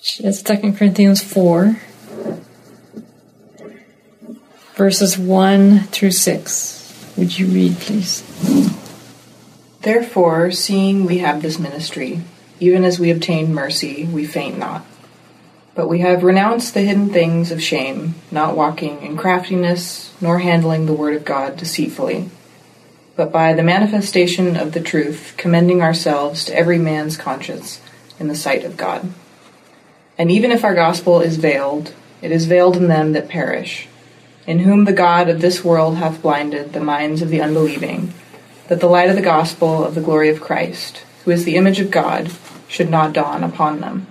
It's 2 Corinthians 4, verses 1 through 6. Would you read, please? Therefore, seeing we have this ministry, even as we obtain mercy, we faint not. But we have renounced the hidden things of shame, not walking in craftiness, nor handling the word of God deceitfully, but by the manifestation of the truth, commending ourselves to every man's conscience in the sight of God. And even if our gospel is veiled, it is veiled in them that perish, in whom the God of this world hath blinded the minds of the unbelieving, that the light of the gospel of the glory of Christ, who is the image of God, should not dawn upon them.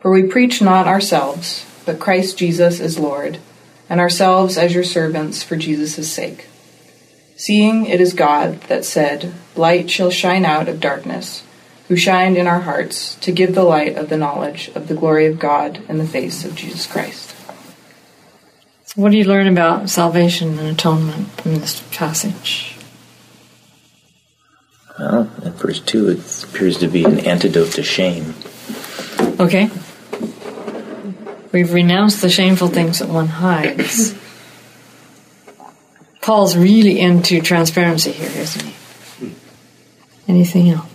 For we preach not ourselves, but Christ Jesus is Lord, and ourselves as your servants for Jesus' sake. Seeing it is God that said, Light shall shine out of darkness, who shined in our hearts to give the light of the knowledge of the glory of God in the face of Jesus Christ. So what do you learn about salvation and atonement from this passage? Well, in verse 2, it appears to be an antidote to shame. Okay. We've renounced the shameful things that one hides. Paul's really into transparency here, isn't he? Anything else?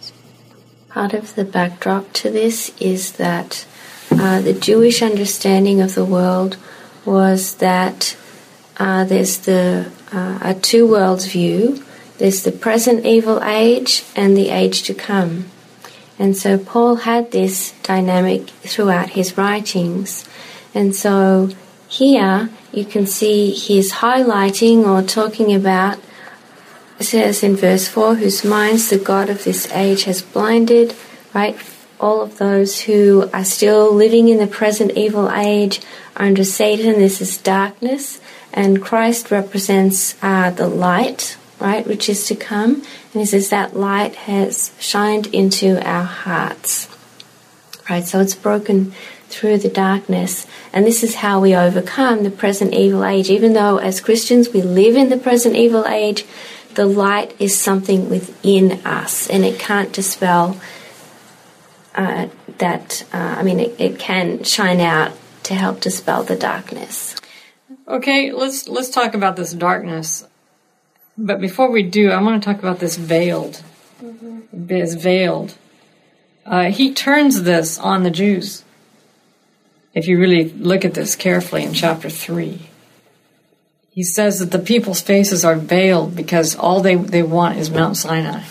Part of the backdrop to this is that uh, the Jewish understanding of the world was that uh, there's the uh, a two worlds view. There's the present evil age and the age to come. And so Paul had this dynamic throughout his writings. And so here you can see he's highlighting or talking about, says in verse 4, whose minds the God of this age has blinded, right? All of those who are still living in the present evil age are under Satan. This is darkness. And Christ represents uh, the light, right, which is to come. And he says that light has shined into our hearts, right? So it's broken through the darkness. And this is how we overcome the present evil age. Even though as Christians we live in the present evil age, the light is something within us and it can't dispel uh, that. Uh, I mean, it, it can shine out to help dispel the darkness. Okay, let's let's talk about this darkness. But before we do, I want to talk about this veiled. Mm-hmm. Veiled. Uh, he turns this on the Jews if you really look at this carefully in chapter 3. He says that the people's faces are veiled because all they, they want is Mount Sinai.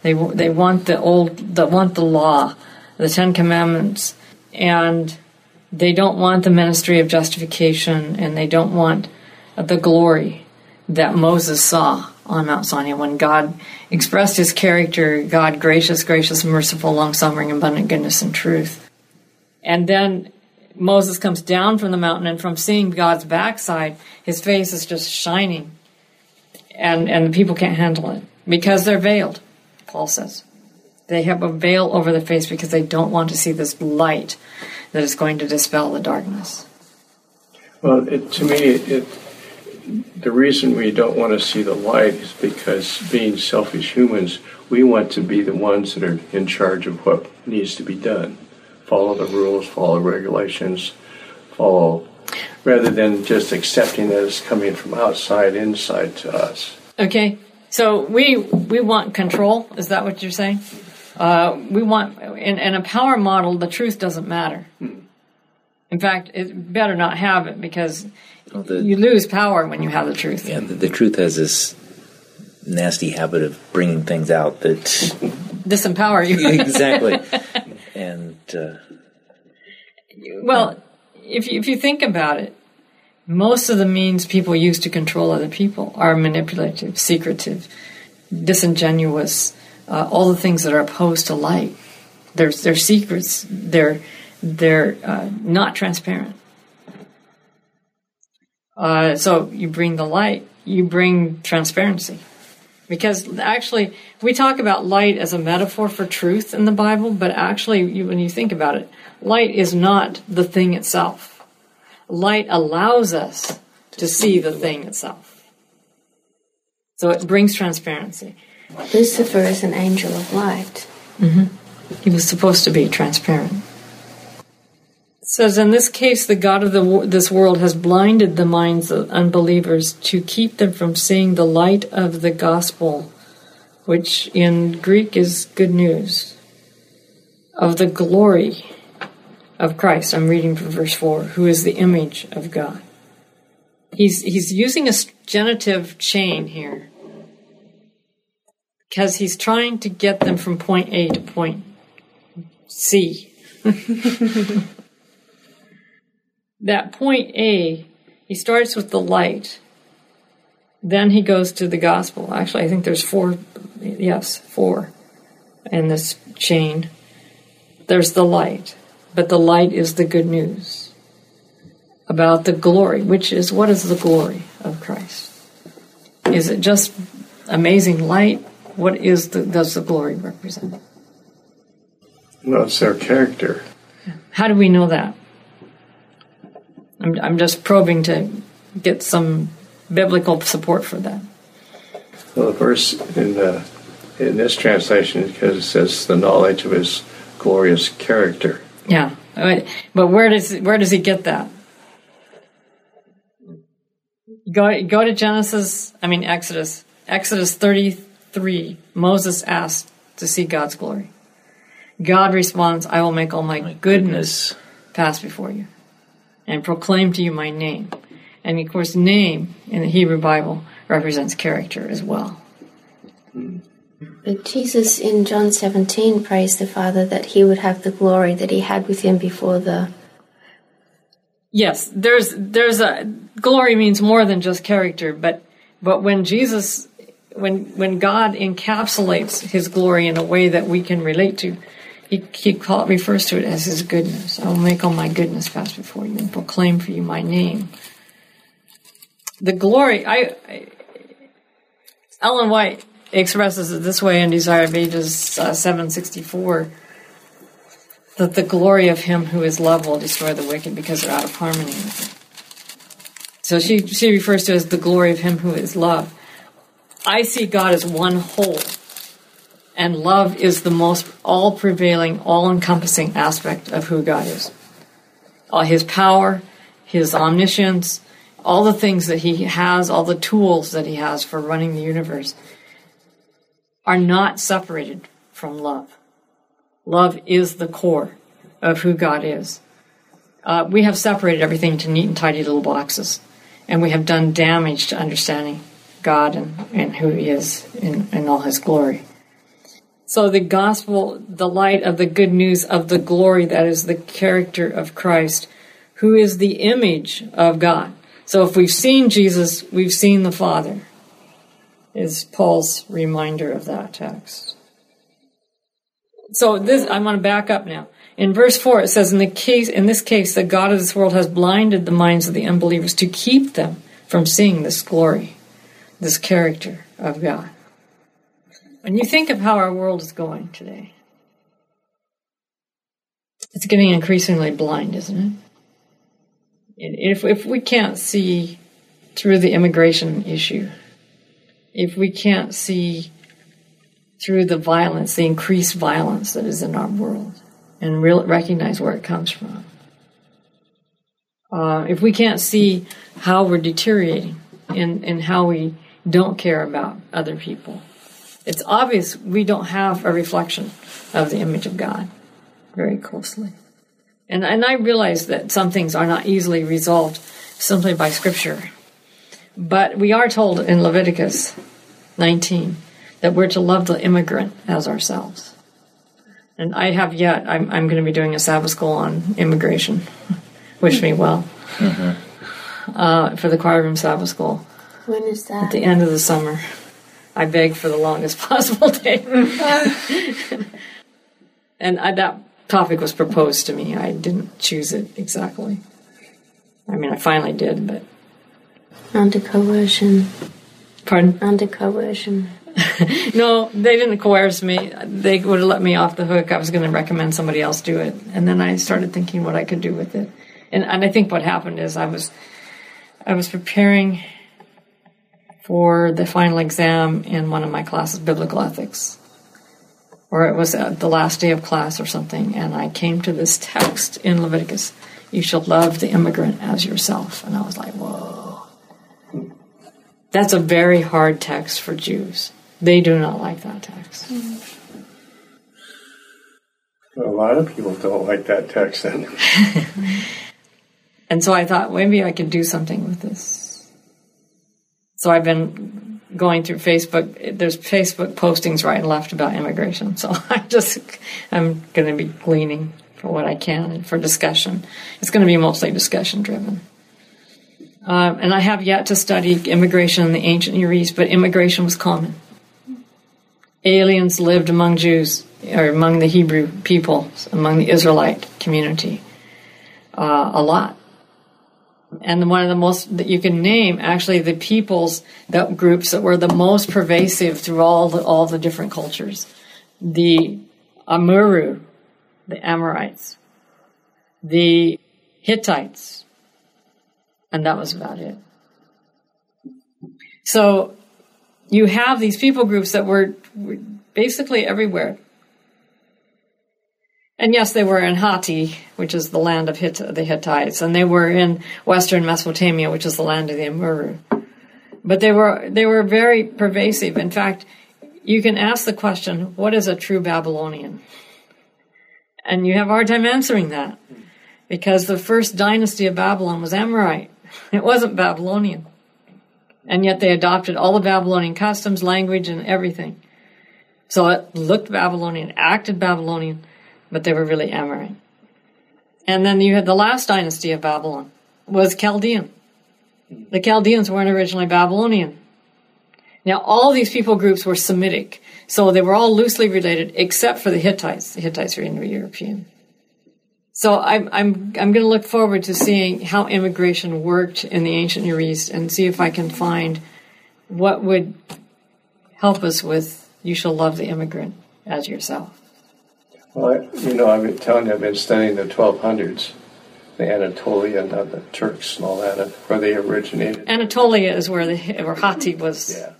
They, they want the old, they want the law, the Ten Commandments, and they don't want the ministry of justification, and they don't want the glory that Moses saw on Mount Sinai when God expressed his character, God gracious, gracious, merciful, long suffering, abundant goodness and truth. And then Moses comes down from the mountain, and from seeing God's backside, his face is just shining. And, and the people can't handle it because they're veiled, Paul says. They have a veil over their face because they don't want to see this light that is going to dispel the darkness. Well, it, to me, it, the reason we don't want to see the light is because, being selfish humans, we want to be the ones that are in charge of what needs to be done follow the rules, follow regulations, follow, rather than just accepting that it's coming from outside inside to us. Okay, so we we want control. Is that what you're saying? Uh, we want in, in a power model, the truth doesn't matter. Hmm. In fact, it better not have it because well, the, you lose power when you have the truth. Yeah, the, the truth has this nasty habit of bringing things out that disempower you. exactly. And uh, well, if you, if you think about it, most of the means people use to control other people are manipulative, secretive, disingenuous, uh, all the things that are opposed to light. They're, they're secrets. They're they're uh, not transparent. Uh, so you bring the light, you bring transparency. Because actually, we talk about light as a metaphor for truth in the Bible, but actually, you, when you think about it, light is not the thing itself. Light allows us to see the thing itself. So it brings transparency. Lucifer is an angel of light. Mm-hmm. He was supposed to be transparent. Says in this case the god of the, this world has blinded the minds of unbelievers to keep them from seeing the light of the gospel which in greek is good news of the glory of christ. I'm reading from verse 4 who is the image of god. He's he's using a genitive chain here because he's trying to get them from point a to point c that point A, he starts with the light. Then he goes to the gospel. Actually, I think there's four, yes, four in this chain. There's the light, but the light is the good news about the glory, which is what is the glory of Christ? Is it just amazing light? What is the, does the glory represent? Well, it's their character. How do we know that? I'm, I'm just probing to get some biblical support for that. Well, the verse in the in this translation because it says the knowledge of his glorious character. Yeah, but where does where does he get that? Go go to Genesis. I mean Exodus. Exodus thirty three. Moses asked to see God's glory. God responds, "I will make all my, my goodness, goodness pass before you." And proclaim to you my name. And of course, name in the Hebrew Bible represents character as well. But Jesus in John 17 praised the Father that he would have the glory that he had with him before the. Yes, there's there's a glory means more than just character, but but when Jesus when when God encapsulates his glory in a way that we can relate to, he, he call, refers to it as his goodness. I will make all my goodness pass before you and proclaim for you my name. The glory, I, I Ellen White expresses it this way in Desire of Ages uh, 764 that the glory of him who is love will destroy the wicked because they're out of harmony with it. So she, she refers to it as the glory of him who is love. I see God as one whole and love is the most all prevailing, all encompassing aspect of who God is. All his power, his omniscience, all the things that he has, all the tools that he has for running the universe are not separated from love. Love is the core of who God is. Uh, we have separated everything into neat and tidy little boxes, and we have done damage to understanding God and, and who He is in, in all His glory. So the gospel, the light of the good news of the glory that is the character of Christ, who is the image of God. So if we've seen Jesus, we've seen the Father, is Paul's reminder of that text. So this, I'm going to back up now. In verse 4, it says, in, the case, in this case, the God of this world has blinded the minds of the unbelievers to keep them from seeing this glory, this character of God. When you think of how our world is going today, it's getting increasingly blind, isn't it? If, if we can't see through the immigration issue, if we can't see through the violence, the increased violence that is in our world, and real, recognize where it comes from, uh, if we can't see how we're deteriorating and, in how we don't care about other people, it's obvious we don't have a reflection of the image of God very closely. And, and I realize that some things are not easily resolved simply by scripture. But we are told in Leviticus 19 that we're to love the immigrant as ourselves. And I have yet, I'm, I'm going to be doing a Sabbath school on immigration. Wish me well. Mm-hmm. Uh, for the choir room Sabbath school. When is that? At the end of the summer. I begged for the longest possible day. and I, that topic was proposed to me. I didn't choose it exactly. I mean, I finally did, but. Under coercion. Pardon? Under coercion. no, they didn't coerce me. They would have let me off the hook. I was going to recommend somebody else do it. And then I started thinking what I could do with it. And, and I think what happened is I was, I was preparing for the final exam in one of my classes, biblical ethics. Or it was uh, the last day of class or something, and I came to this text in Leviticus you shall love the immigrant as yourself. And I was like, whoa. That's a very hard text for Jews. They do not like that text. A lot of people don't like that text. Then And so I thought maybe I could do something with this. So I've been going through Facebook. There's Facebook postings right and left about immigration. So I just, I'm going to be gleaning for what I can and for discussion. It's going to be mostly discussion driven. Um, and I have yet to study immigration in the ancient Near East, but immigration was common. Aliens lived among Jews, or among the Hebrew people, among the Israelite community, uh, a lot. And one of the most that you can name, actually, the peoples, that groups that were the most pervasive through all the all the different cultures, the Amurru, the Amorites, the Hittites, and that was about it. So you have these people groups that were, were basically everywhere. And yes, they were in Hatti, which is the land of Hitt- the Hittites, and they were in western Mesopotamia, which is the land of the Amurru. But they were they were very pervasive. In fact, you can ask the question, "What is a true Babylonian?" And you have a hard time answering that because the first dynasty of Babylon was Amorite. It wasn't Babylonian. And yet they adopted all the Babylonian customs, language, and everything. So it looked Babylonian, acted Babylonian, but they were really Amorite. And then you had the last dynasty of Babylon was Chaldean. The Chaldeans weren't originally Babylonian. Now all these people groups were Semitic, so they were all loosely related except for the Hittites. The Hittites were Indo-European. So I'm I'm I'm going to look forward to seeing how immigration worked in the ancient Near East and see if I can find what would help us with "You shall love the immigrant as yourself." Well, I, you know, I've been telling you, I've been studying the 1200s, the Anatolia and the Turks and all that, uh, where they originated. Anatolia is where the where Hatti was. Yeah.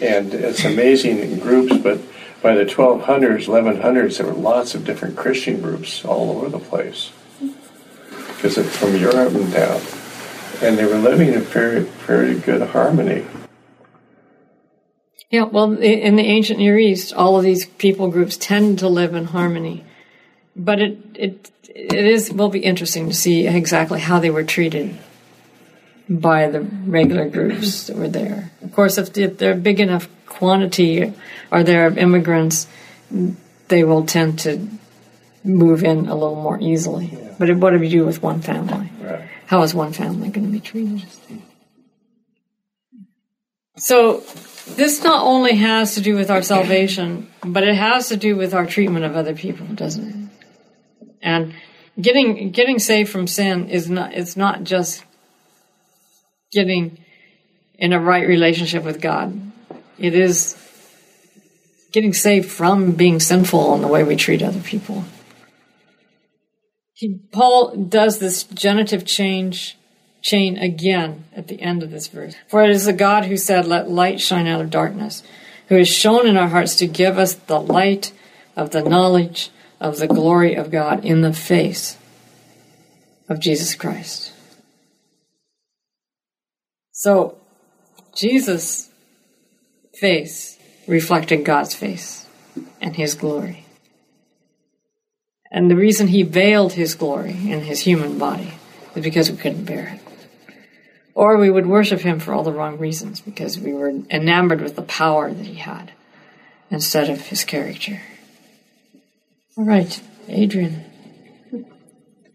And it's amazing in groups, but by the 1200s, 1100s, there were lots of different Christian groups all over the place. Because it's from Europe and down. And they were living in very, very good harmony. Yeah, well, in the ancient Near East, all of these people groups tend to live in harmony, but it it it is will be interesting to see exactly how they were treated by the regular groups that were there. Of course, if, if they're a big enough quantity or there are immigrants, they will tend to move in a little more easily. But what do you do with one family? Right. How is one family going to be treated? So, this not only has to do with our salvation, but it has to do with our treatment of other people, doesn't it? And getting getting saved from sin is not it's not just getting in a right relationship with God. It is getting saved from being sinful in the way we treat other people. He, Paul does this genitive change chain again at the end of this verse. For it is the God who said, Let light shine out of darkness, who has shone in our hearts to give us the light of the knowledge of the glory of God in the face of Jesus Christ. So, Jesus' face reflected God's face and his glory. And the reason he veiled his glory in his human body is because we couldn't bear it. Or we would worship him for all the wrong reasons because we were enamored with the power that he had instead of his character. All right, Adrian.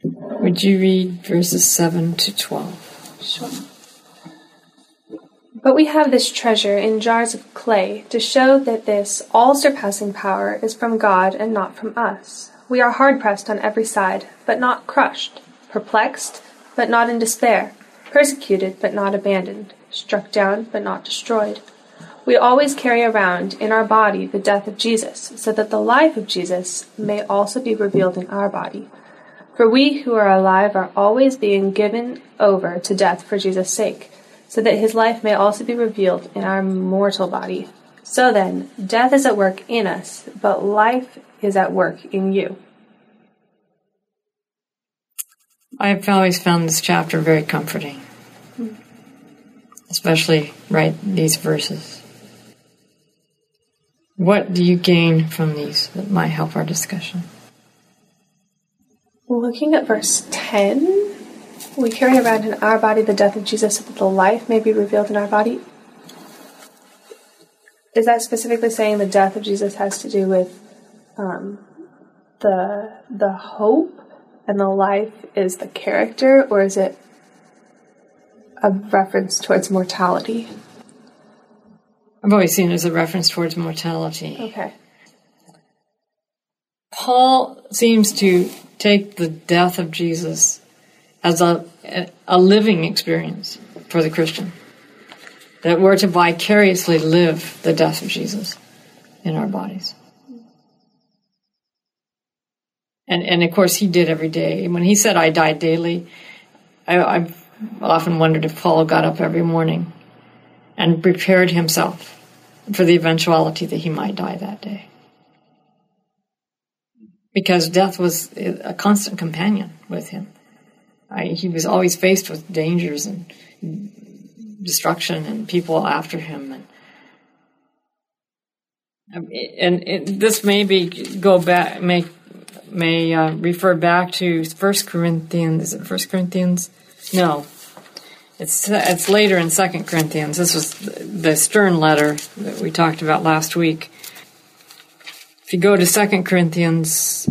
Would you read verses 7 to 12? Sure. But we have this treasure in jars of clay to show that this all surpassing power is from God and not from us. We are hard pressed on every side, but not crushed, perplexed, but not in despair, persecuted, but not abandoned, struck down, but not destroyed. We always carry around in our body the death of Jesus, so that the life of Jesus may also be revealed in our body. For we who are alive are always being given over to death for Jesus' sake, so that his life may also be revealed in our mortal body. So then, death is at work in us, but life is at work in you. I've always found this chapter very comforting, especially right these verses. What do you gain from these that might help our discussion? Looking at verse 10, we carry around in our body the death of Jesus so that the life may be revealed in our body. Is that specifically saying the death of Jesus has to do with um, the the hope and the life is the character, or is it a reference towards mortality? I've always seen it as a reference towards mortality. Okay. Paul seems to take the death of Jesus as a, a living experience for the Christian. That we're to vicariously live the death of Jesus in our bodies. And, and of course, he did every day. When he said, I die daily, I, I've often wondered if Paul got up every morning and prepared himself for the eventuality that he might die that day because death was a constant companion with him. I, he was always faced with dangers and destruction and people after him. And, and it, this may be go back may may uh, refer back to First Corinthians. Is it First Corinthians? No, it's it's later in Second Corinthians. This was the stern letter that we talked about last week. If you go to 2 Corinthians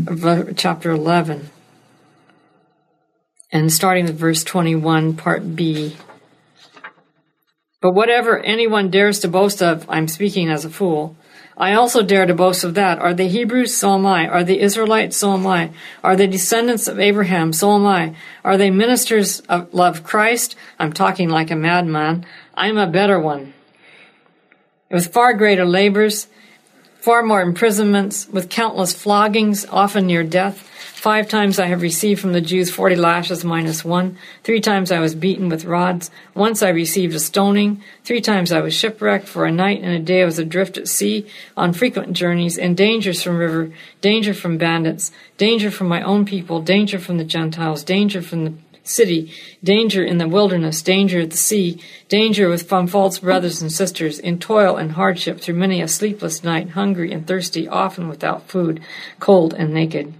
chapter 11, and starting with verse 21, part B. But whatever anyone dares to boast of, I'm speaking as a fool. I also dare to boast of that. Are they Hebrews? So am I. Are they Israelites? So am I. Are they descendants of Abraham? So am I. Are they ministers of love Christ? I'm talking like a madman. I'm a better one. With far greater labors, far more imprisonments, with countless floggings, often near death. Five times I have received from the Jews forty lashes minus one. Three times I was beaten with rods. Once I received a stoning. Three times I was shipwrecked. For a night and a day I was adrift at sea, on frequent journeys, in dangers from river, danger from bandits, danger from my own people, danger from the Gentiles, danger from the city, danger in the wilderness, danger at the sea, danger with from false brothers and sisters, in toil and hardship through many a sleepless night, hungry and thirsty, often without food, cold and naked.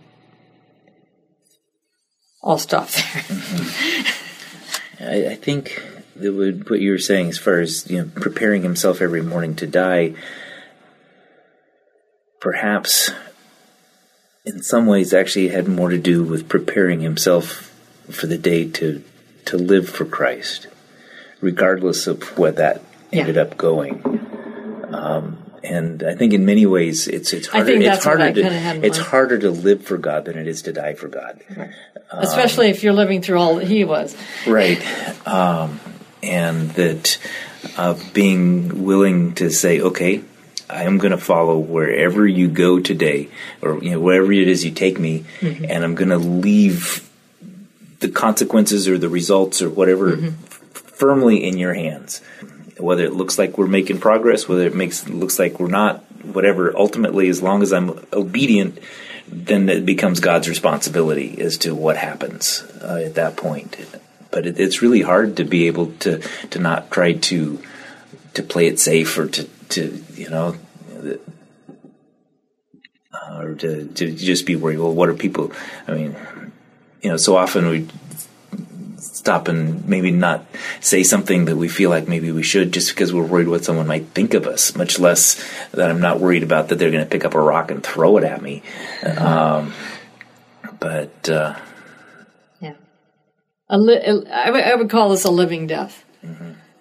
I'll stop there. I, I think that would what you were saying as far as you know preparing himself every morning to die perhaps in some ways actually had more to do with preparing himself for the day to to live for Christ, regardless of where that Yeah. ended up going. Um, and I think in many ways it's it's I harder think it's harder to kinda had in it's harder to live for God than it is to die for God. Especially if you're living through all that he was. Right. Um, and that of being willing to say, okay, I am going to follow wherever you go today, or you know, wherever it is you take me, and I'm going to leave the consequences or the results or whatever f- firmly in your hands. Whether it looks like we're making progress, whether it makes looks like we're not, whatever. Ultimately, as long as I'm obedient, then it becomes God's responsibility as to what happens uh, at that point. But it, it's really hard to be able to to not try to to play it safe or to to you know. the- uh, or to, to just be worried. Well, what are people? I mean, you know, so often we stop and maybe not say something that we feel like maybe we should just because we're worried what someone might think of us, much less that I'm not worried about that they're going to pick up a rock and throw it at me. Um, but uh, Yeah. A li- I would- I would call this a living death.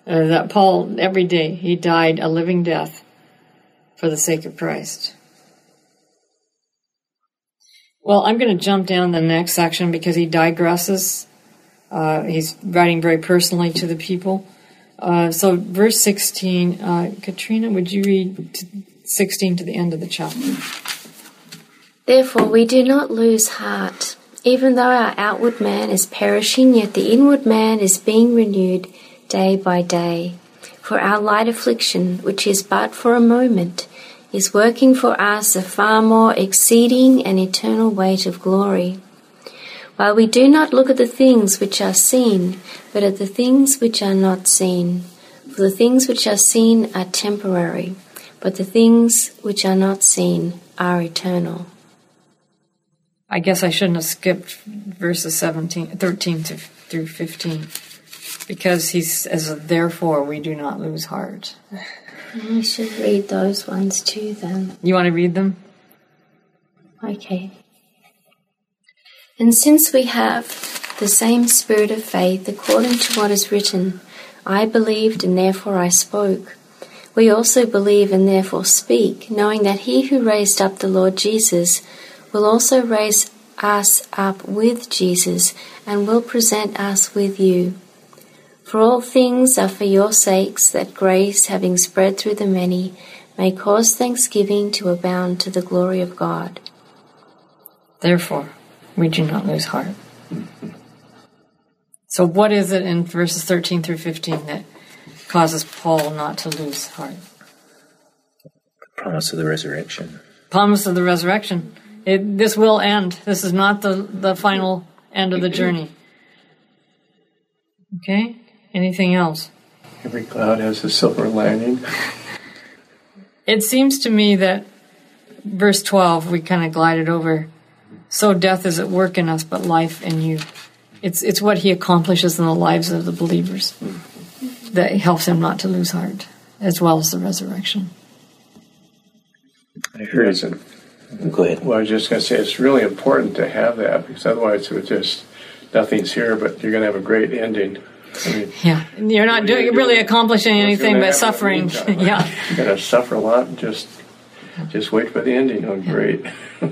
Uh, that Paul, every day, he died a living death for the sake of Christ. Well, I'm going to jump down the next section because he digresses. Uh, he's writing very personally to the people. Uh, so, verse 16, uh, Katrina, would you read 16 to the end of the chapter? Therefore, we do not lose heart. Even though our outward man is perishing, yet the inward man is being renewed day by day. For our light affliction, which is but for a moment, is working for us a far more exceeding and eternal weight of glory. While we do not look at the things which are seen, but at the things which are not seen. For the things which are seen are temporary, but the things which are not seen are eternal. I guess I shouldn't have skipped verses 17, 13 to, through 15 because he says, therefore we do not lose heart. We should read those ones too then. You want to read them? Okay. And since we have the same spirit of faith according to what is written, I believed and therefore I spoke. We also believe and therefore speak, knowing that he who raised up the Lord Jesus will also raise us up with Jesus and will present us with you. For all things are for your sakes, that grace, having spread through the many, may cause thanksgiving to abound to the glory of God. Therefore, we do not lose heart. So, what is it in verses 13 through 15 that causes Paul not to lose heart? Promise of the resurrection. Promise of the resurrection. It, this will end. This is not the, the final end of the journey. Okay? Anything else? Every cloud has a silver lining. It seems to me that verse 12, we kind of glided over. So death is at work in us, but life in you. It's, it's what he accomplishes in the lives of the believers mm-hmm. that helps him not to lose heart, as well as the resurrection. I heard. Reason. Go ahead. Well, I was just going to say it's really important to have that because otherwise it would just nothing's here, but you're going to have a great ending. I mean, Yeah. You're not doing, you really doing? accomplishing anything but happen in the suffering. meantime? yeah. You're going to suffer a lot. and Just, just wait for the ending. Oh, great!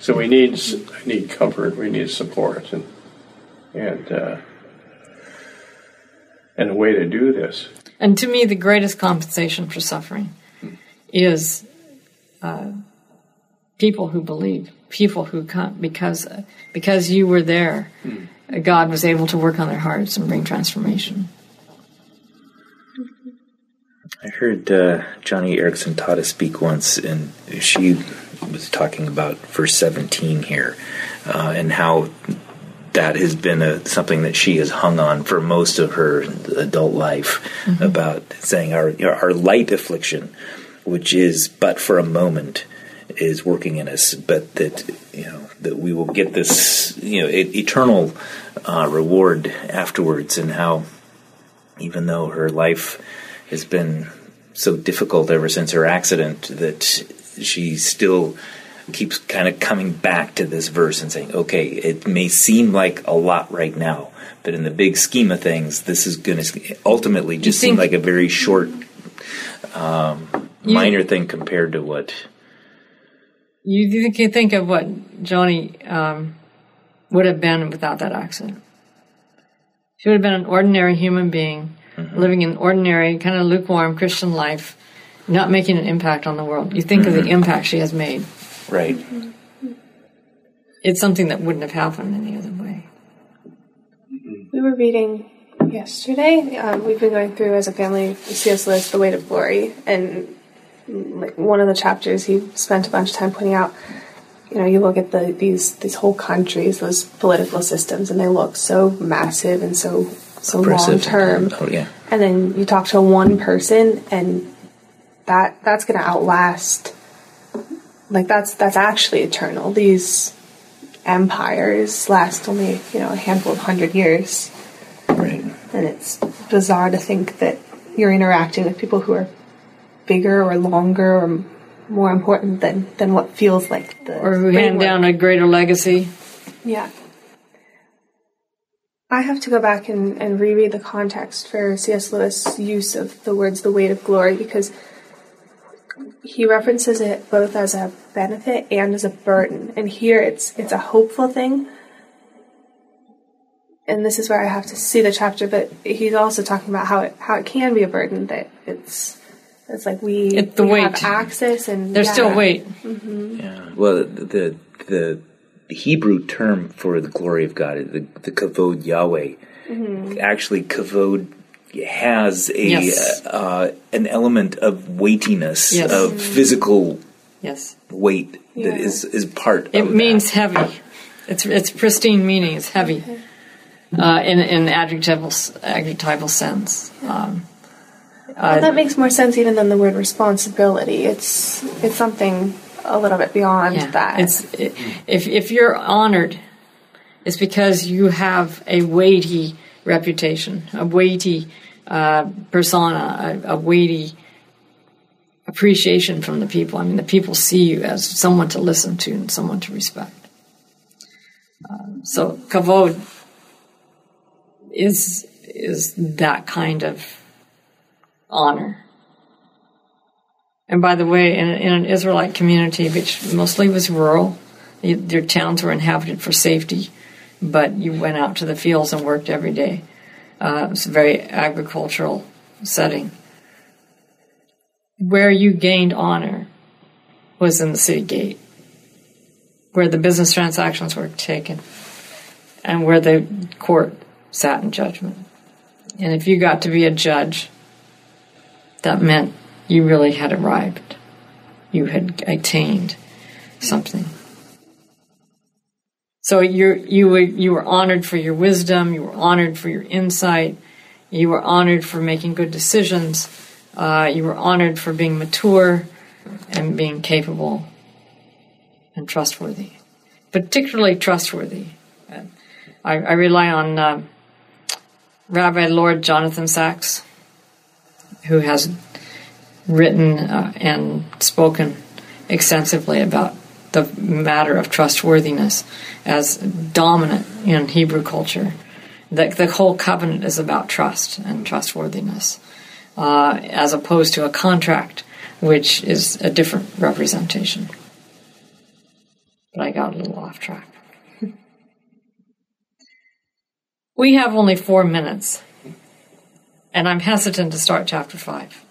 So we need need comfort. We need support, and and uh, and a way to do this. And to me, the greatest compensation for suffering is uh, people who believe, people who come because because you were there. God was able to work on their hearts and bring transformation. I heard uh, Joni Eareckson Tada speak once, and she was talking about verse 17 here uh, and how that has been a, something that she has hung on for most of her adult life about saying our, our light affliction, which is but for a moment, is working in us, but that you know that we will get this you know e- eternal uh, reward afterwards, and how even though her life has been so difficult ever since her accident that she still keeps kind of coming back to this verse and saying, okay, it may seem like a lot right now, but in the big scheme of things, this is going to ultimately just seem like a very short, um, minor thing compared to what. You think you think of what Joni um, would have been without that accident. She would have been an ordinary human being, living an ordinary, kind of lukewarm Christian life, not making an impact on the world. You think of the impact she has made. Right. It's something that wouldn't have happened any other way. We were reading yesterday. Um, we've been going through as a family C.S. Lewis, The Weight of Glory, and like one of the chapters, he spent a bunch of time pointing out. You know, you look at the these these whole countries, those political systems, and they look so massive and so so long term. Oh, yeah. And then you talk to one person, and that that's going to outlast. Like that's that's actually eternal. These empires last only you know a handful of hundred years, Right. and it's bizarre to think that you're interacting with people who are bigger or longer or more important than than what feels like the Or who hand down a greater legacy. Yeah. I have to go back and, and reread the context for C.S. Lewis' use of the words the weight of glory because he references it both as a benefit and as a burden. And here it's it's a hopeful thing. And this is where I have to see the chapter, but he's also talking about how it how it can be a burden that it's it's like we, It- the we weight. have access and There's yeah. still weight. Yeah. Well, the the the Hebrew term for the glory of God, the the kavod Yahweh, actually kavod has a Yes. uh, an element of weightiness, Yes. of physical Yes. weight Yeah. that is is part. It of means that. heavy. It's it's pristine meaning. It's heavy uh, in in adjectival adjectival sense. Um, well, that makes more sense even than the word responsibility. It's it's something a little bit beyond yeah, that. It's it, if if you're honored, it's because you have a weighty reputation, a weighty uh, persona, a, a weighty appreciation from the people. I mean, the people see you as someone to listen to and someone to respect. Um, so kavod is is that kind of honor. And by the way, in, in an Israelite community, which mostly was rural, their towns were inhabited for safety, but you went out to the fields and worked every day. Uh, it was a very agricultural setting where you gained honor was in the city gate, where the business transactions were taken, and where the court sat in judgment. And if you got to be a judge, that meant you really had arrived. You had attained something. So you you were you were honored for your wisdom. You were honored for your insight. You were honored for making good decisions uh, you were honored for being mature and being capable and trustworthy, particularly trustworthy. I, I rely on uh, Rabbi Lord Jonathan Sacks, who has written uh, and spoken extensively about the matter of trustworthiness as dominant in Hebrew culture. The, the whole covenant is about trust and trustworthiness uh, as opposed to a contract, which is a different representation. But I got a little off track. we have only four minutes, and I'm hesitant to start chapter 5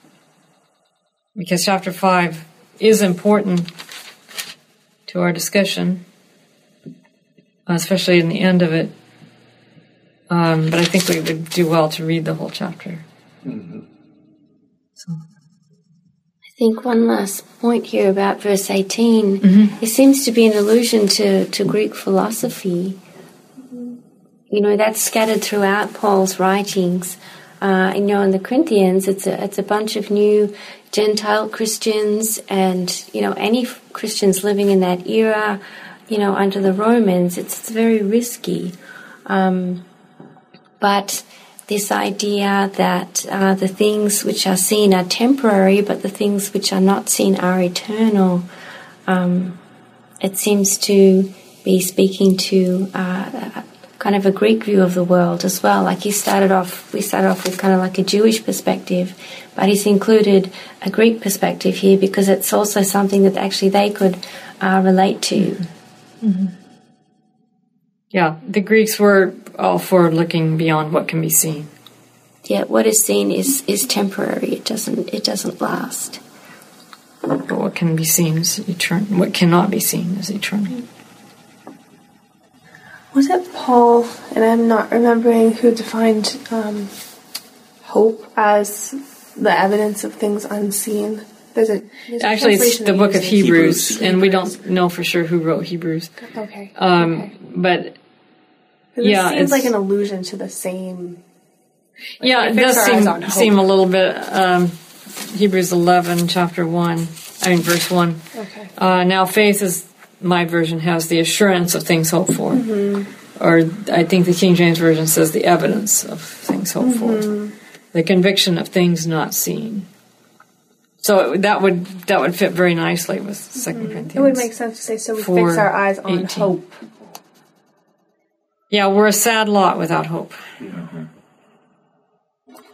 because chapter 5 is important to our discussion, especially in the end of it. Um, but I think we would do well to read the whole chapter. Mm-hmm. I think one last point here about verse 18. Mm-hmm. It seems to be an allusion to, to Greek philosophy. You know, that's scattered throughout Paul's writings. Uh, you know, in the Corinthians, it's a, it's a bunch of new Gentile Christians and, you know, any Christians living in that era, you know, under the Romans. It's, it's very risky. Um, but this idea that uh, the things which are seen are temporary, but the things which are not seen are eternal. Um, it seems to be speaking to uh, kind of a Greek view of the world as well. Like he started off, we started off with kind of like a Jewish perspective, but he's included a Greek perspective here because it's also something that actually they could uh, relate to. Mm-hmm. Yeah, the Greeks were all for looking beyond what can be seen. Yeah, what is seen is, is temporary. It doesn't it doesn't last. But what can be seen is eternal. What cannot be seen is eternal. Was it Paul? And I'm not remembering who defined um, hope as the evidence of things unseen. There's a there's actually it's the book of Hebrews, Hebrews, and we don't know for sure who wrote Hebrews. Okay. Um, okay. But yeah, it seems like an allusion to the same. Like yeah, it does seem seem a little bit. Um, Hebrews eleven, chapter one. I mean, verse one. Okay. Uh, now, faith is my version has the assurance of things hoped for, mm-hmm. or I think the King James version says the evidence of things hoped mm-hmm. for, the conviction of things not seen. So that would that would fit very nicely with 2nd mm-hmm. Corinthians. It would make sense to say so. We fix our eyes on 18. hope yeah, we're a sad lot without hope.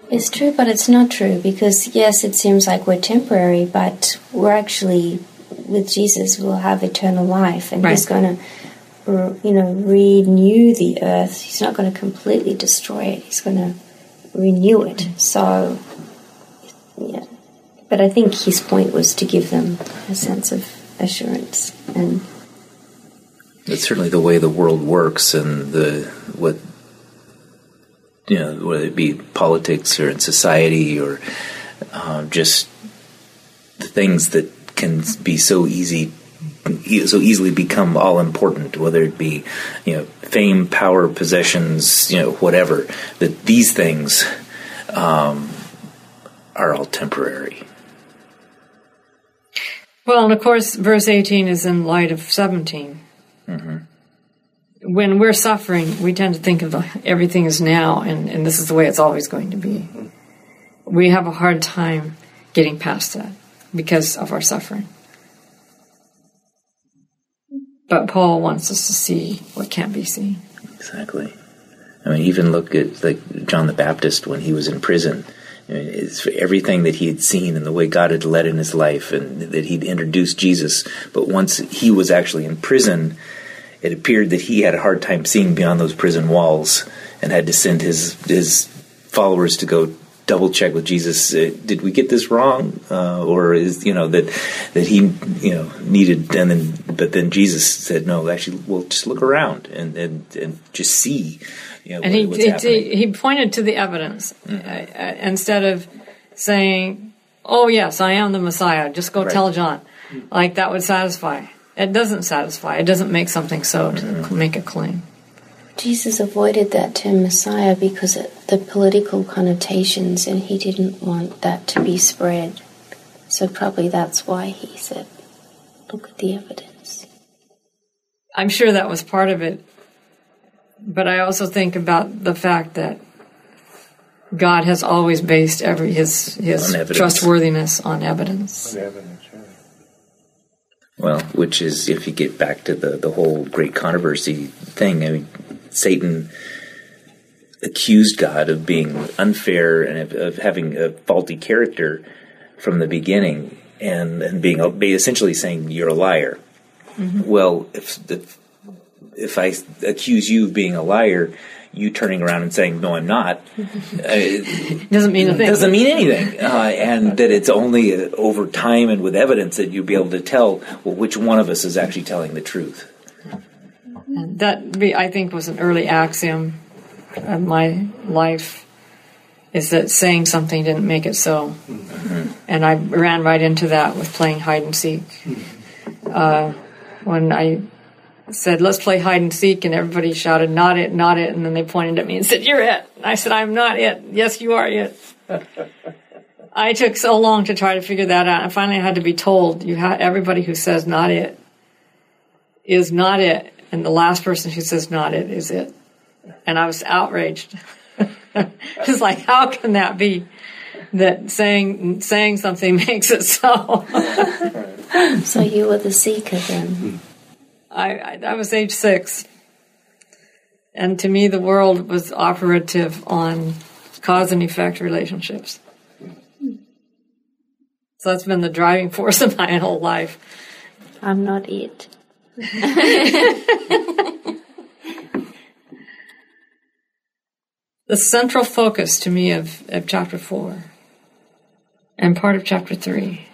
It's true, but it's not true because, yes, it seems like we're temporary, but we're actually, with Jesus, we'll have eternal life and right. He's going to, you know, renew the earth. He's not going to completely destroy it, He's going to renew it. So, yeah. But I think his point was to give them a sense of assurance and it's certainly the way the world works and the what you know whether it be politics or in society or uh, just the things that can be so easy so easily become all important, whether it be you know fame, power, possessions, you know whatever. That these things um, are all temporary. Well, and of course, verse 18 is in light of 17. When we're suffering, we tend to think of the, everything is now, and, and this is the way it's always going to be. We have a hard time getting past that because of our suffering. But Paul wants us to see what can't be seen. Exactly. I mean, even look at like John the Baptist when he was in prison. I mean, it's for everything that he had seen and the way God had led in his life, and that he'd introduced Jesus. But once he was actually in prison, it appeared that he had a hard time seeing beyond those prison walls, and had to send his his followers to go double check with Jesus. Uh, did we get this wrong, uh, or is you know that that he you know needed? And then, but then Jesus said, no, actually, well, just look around and and, and just see. You know, And what- he, he, he pointed to the evidence uh, uh, instead of saying, "Oh yes, I am the Messiah. Just go Right. tell John." Like that would satisfy. It doesn't satisfy. It doesn't make something so to make a claim. Jesus avoided that term Messiah because of the political connotations, and he didn't want that to be spread. So probably that's why he said, "Look at the evidence." I'm sure that was part of it, but I also think about the fact that God has always based every his his On evidence. trustworthiness on evidence. Evidence, yeah. Well, which is if you get back to the the whole great controversy thing. I mean, Satan accused God of being unfair and of, of having a faulty character from the beginning, and and being essentially saying you're a liar. Well, if the if I accuse you of being a liar, you turning around and saying no, I'm not. uh, Doesn't mean a thing. doesn't mean anything, uh, and that it's only uh, over time and with evidence that you'll be able to tell well which one of us is actually telling the truth. And that I think was an early axiom of my life is that saying something didn't make it so. And I ran right into that with playing hide and seek. Uh, when I said, let's play hide and seek, and everybody shouted, not it, not it, and then they pointed at me and said, you're it. And I said, I'm not it. Yes, you are it. I took so long to try to figure that out. And finally I had to be told, you ha- everybody who says not it is not it, and the last person who says not it is it. And I was outraged. it's like, how can that be? That saying saying something makes it so. So you were the seeker then. Hmm. I, I I was age six, and to me, the world was operative on cause and effect relationships. So that's been the driving force of my whole life. I'm not it. the central focus to me of, of chapter four and part of chapter three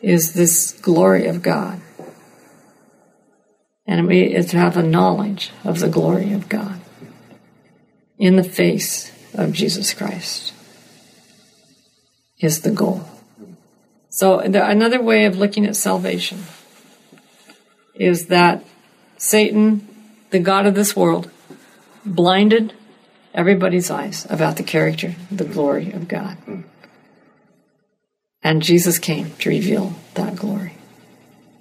is this glory of God. And we to have a knowledge of the glory of God in the face of Jesus Christ is the goal. So another way of looking at salvation is that Satan, the God of this world, blinded everybody's eyes about the character, the glory of God. And Jesus came to reveal that glory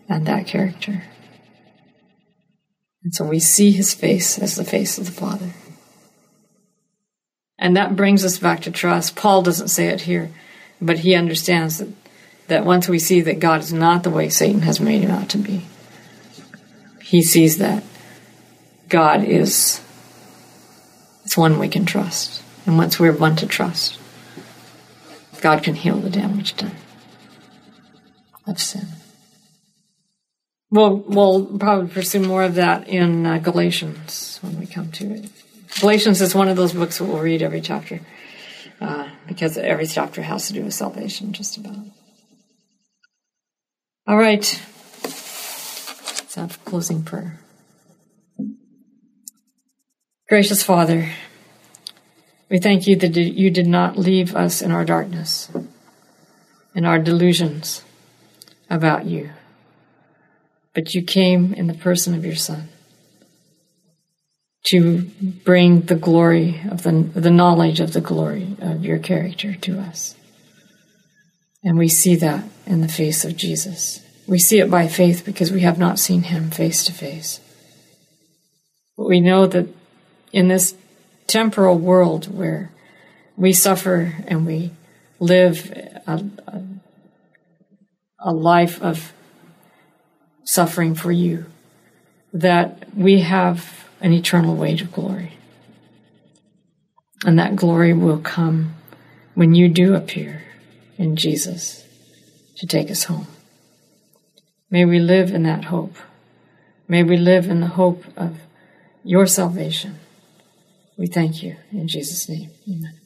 and that character. And so we see his face as the face of the Father. And that brings us back to trust. Paul doesn't say it here, but he understands that, that once we see that God is not the way Satan has made him out to be, he sees that God is it's one we can trust. And once we're one to trust, God can heal the damage done of sin. We'll, we'll probably pursue more of that in uh, Galatians when we come to it. Galatians is one of those books that we'll read every chapter uh, because every chapter has to do with salvation, just about. All right. Have closing prayer. Gracious Father, we thank you that you did not leave us in our darkness, in our delusions about you, but you came in the person of your Son to bring the glory of the, the knowledge of the glory of your character to us. And we see that in the face of Jesus. We see it by faith because we have not seen him face to face. But we know that in this temporal world where we suffer and we live a, a, a life of suffering for you, that we have an eternal wage of glory. And that glory will come when you do appear in Jesus to take us home. May we live in that hope. May we live in the hope of your salvation. We thank you in Jesus' name. Amen.